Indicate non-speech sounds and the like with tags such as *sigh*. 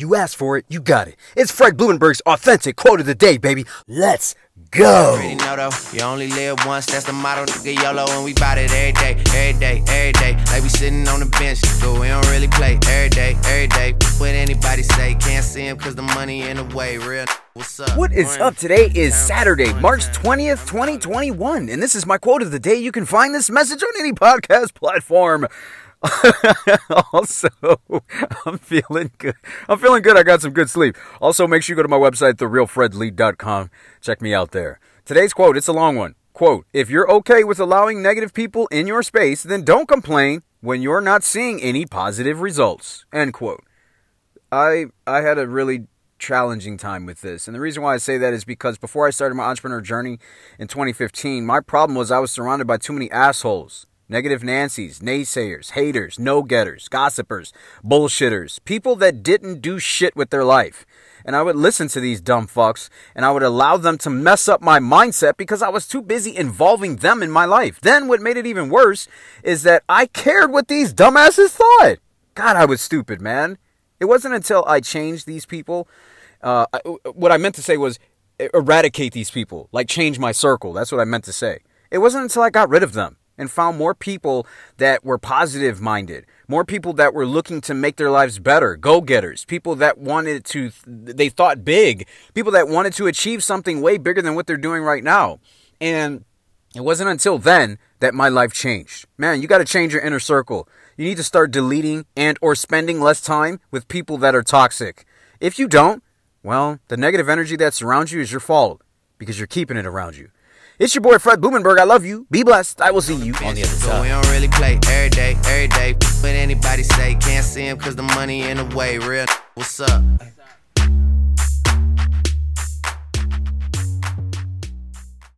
You asked for it, you got it. It's Fred Blumenberg's authentic quote of the day, baby. Let's go. Already know though, you only live once. That's the motto, nigga. YOLO, and we bout it every day, every day, every day. Like we sitting on the bench, but we don't really play every day, every day. What anybody say, can't see him cause the money in the way. Real. What's up? What is up today is Saturday, March 20th, 2021, and this is my quote of the day. You can find this message on any podcast platform. *laughs* also, I'm feeling good. I'm feeling good. I got some good sleep. Also, make sure you go to my website, therealfredlee.com. Check me out there. Today's quote, it's a long one. Quote, if you're okay with allowing negative people in your space, then don't complain when you're not seeing any positive results. End quote. I I had a really challenging time with this. And the reason why I say that is because before I started my entrepreneur journey in 2015, my problem was I was surrounded by too many assholes. Negative Nancy's, naysayers, haters, no getters, gossipers, bullshitters, people that didn't do shit with their life. And I would listen to these dumb fucks and I would allow them to mess up my mindset because I was too busy involving them in my life. Then what made it even worse is that I cared what these dumbasses thought. God, I was stupid, man. It wasn't until I changed these people. Uh, I, what I meant to say was eradicate these people, like change my circle. That's what I meant to say. It wasn't until I got rid of them and found more people that were positive minded, more people that were looking to make their lives better, go getters, people that wanted to, they thought big, people that wanted to achieve something way bigger than what they're doing right now. And it wasn't until then that my life changed. Man, you got to change your inner circle. You need to start deleting and or spending less time with people that are toxic. If you don't, well, the negative energy that surrounds you is your fault because you're keeping it around you. It's your boy Fred Blumenberg. I love you. Be blessed. I will see you on the other So we side. don't really play every day, every day. What anybody say, can't see him cause the money in the way. Real. What's up?